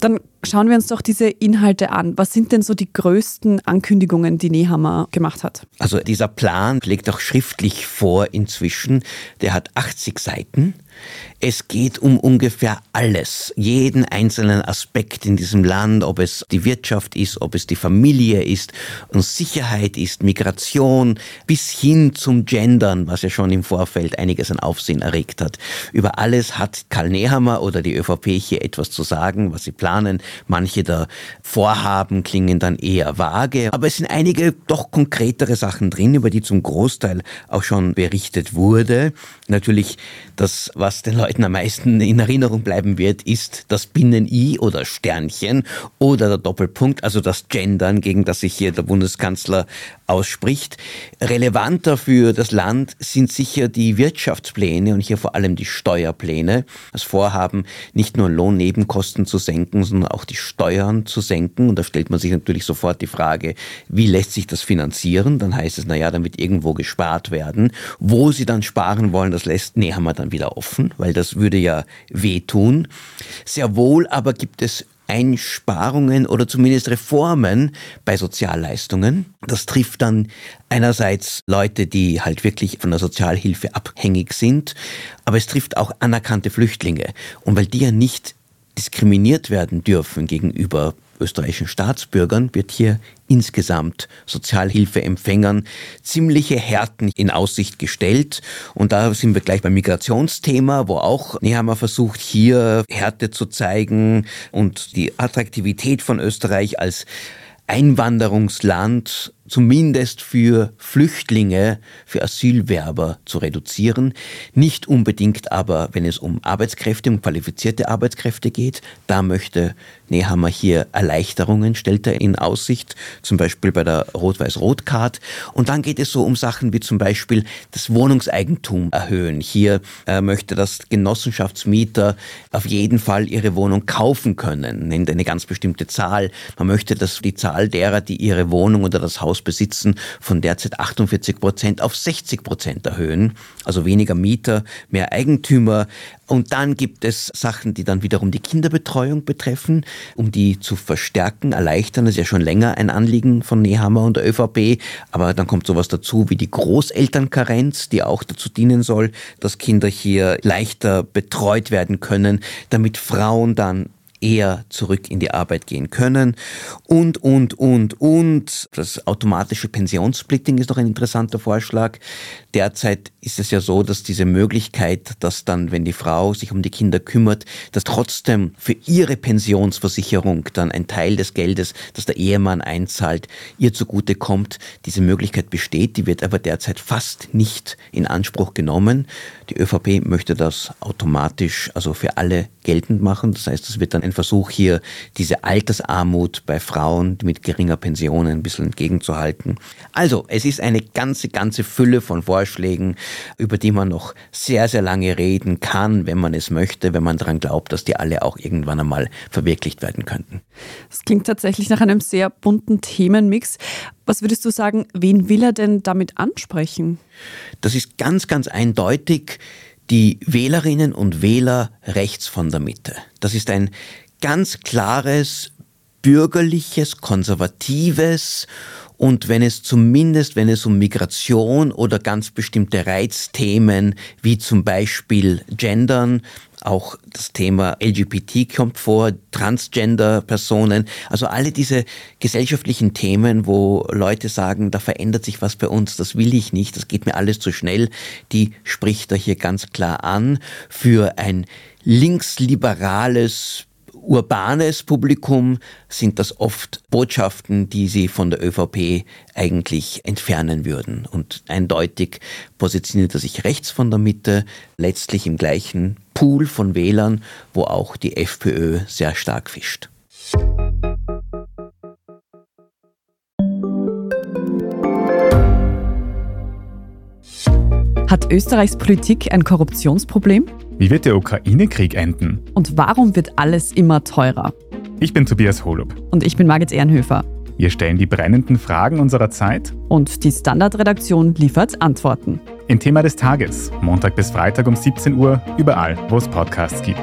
Dann schauen wir uns doch diese Inhalte an. Was sind denn so die größten Ankündigungen, die Nehammer gemacht hat? Also dieser Plan legt auch schriftlich vor inzwischen. Der hat 80 Seiten. Es geht um ungefähr alles, jeden einzelnen Aspekt in diesem Land, ob es die Wirtschaft ist, ob es die Familie ist und Sicherheit ist, Migration, bis hin zum Gendern, was ja schon im Vorfeld einiges an Aufsehen erregt hat. Über alles hat Karl Nehammer oder die ÖVP hier etwas zu sagen, was sie planen. Manche der Vorhaben klingen dann eher vage, aber es sind einige doch konkretere Sachen drin, über die zum Großteil auch schon berichtet wurde. Natürlich das, was den Leuten am meisten in Erinnerung bleiben wird, ist das Binnen-I oder Sternchen oder der Doppelpunkt, also das Gendern, gegen das sich hier der Bundeskanzler ausspricht. Relevanter für das Land sind sicher die Wirtschaftspläne und hier vor allem die Steuerpläne. Das Vorhaben, nicht nur Lohnnebenkosten zu senken, sondern auch die Steuern zu senken. Und da stellt man sich natürlich sofort die Frage, wie lässt sich das finanzieren? Dann heißt es, naja, dann wird irgendwo gespart werden. Wo sie dann sparen wollen, das lässt Nehammer dann wieder offen, weil das würde ja wehtun. Sehr wohl aber gibt es Einsparungen oder zumindest Reformen bei Sozialleistungen. Das trifft dann einerseits Leute, die halt wirklich von der Sozialhilfe abhängig sind, aber es trifft auch anerkannte Flüchtlinge. Und weil die ja nicht diskriminiert werden dürfen gegenüber österreichischen Staatsbürgern wird hier insgesamt Sozialhilfeempfängern ziemliche Härten in Aussicht gestellt. Und da sind wir gleich beim Migrationsthema, wo auch Nehammer versucht, hier Härte zu zeigen und die Attraktivität von Österreich als Einwanderungsland zumindest für Flüchtlinge, für Asylwerber zu reduzieren. Nicht unbedingt aber, wenn es um Arbeitskräfte, um qualifizierte Arbeitskräfte geht. Da möchte Nehammer hier Erleichterungen, stellt er in Aussicht, zum Beispiel bei der Rot-Weiß-Rot-Card. Und dann geht es so um Sachen wie zum Beispiel das Wohnungseigentum erhöhen. Hier äh, möchte das Genossenschaftsmieter auf jeden Fall ihre Wohnung kaufen können, nennt eine ganz bestimmte Zahl. Man möchte, dass die Zahl derer, die ihre Wohnung oder das Haus besitzen, von derzeit 48 Prozent auf 60 Prozent erhöhen. Also weniger Mieter, mehr Eigentümer. Und dann gibt es Sachen, die dann wiederum die Kinderbetreuung betreffen, um die zu verstärken, erleichtern. Das ist ja schon länger ein Anliegen von Nehammer und der ÖVP. Aber dann kommt sowas dazu wie die Großelternkarenz, die auch dazu dienen soll, dass Kinder hier leichter betreut werden können, damit Frauen dann eher zurück in die Arbeit gehen können. Und, und, und, und. Das automatische Pensionssplitting ist noch ein interessanter Vorschlag. Derzeit ist es ja so, dass diese Möglichkeit, dass dann, wenn die Frau sich um die Kinder kümmert, dass trotzdem für ihre Pensionsversicherung dann ein Teil des Geldes, das der Ehemann einzahlt, ihr zugute kommt. Diese Möglichkeit besteht, die wird aber derzeit fast nicht in Anspruch genommen. Die ÖVP möchte das automatisch, also für alle geltend machen. Das heißt, es wird dann ein Versuch hier, diese Altersarmut bei Frauen mit geringer Pension ein bisschen entgegenzuhalten. Also, es ist eine ganze, ganze Fülle von Vorschlägen, über die man noch sehr, sehr lange reden kann, wenn man es möchte, wenn man daran glaubt, dass die alle auch irgendwann einmal verwirklicht werden könnten. Das klingt tatsächlich nach einem sehr bunten Themenmix. Was würdest du sagen, wen will er denn damit ansprechen? Das ist ganz, ganz eindeutig die Wählerinnen und Wähler rechts von der Mitte. Das ist ein ganz klares bürgerliches, konservatives und wenn es zumindest, wenn es um Migration oder ganz bestimmte Reizthemen wie zum Beispiel Gendern, auch das Thema LGBT kommt vor, Transgender-Personen, also alle diese gesellschaftlichen Themen, wo Leute sagen, da verändert sich was bei uns, das will ich nicht, das geht mir alles zu schnell, die spricht er hier ganz klar an für ein linksliberales urbanes Publikum sind das oft Botschaften, die sie von der ÖVP eigentlich entfernen würden. Und eindeutig positioniert er sich rechts von der Mitte, letztlich im gleichen Pool von Wählern, wo auch die FPÖ sehr stark fischt. Hat Österreichs Politik ein Korruptionsproblem? Wie wird der Ukraine-Krieg enden? Und warum wird alles immer teurer? Ich bin Tobias Holub. Und ich bin Margit Ehrenhöfer. Wir stellen die brennenden Fragen unserer Zeit. Und die Standardredaktion liefert Antworten. Im Thema des Tages, Montag bis Freitag um 17 Uhr, überall, wo es Podcasts gibt.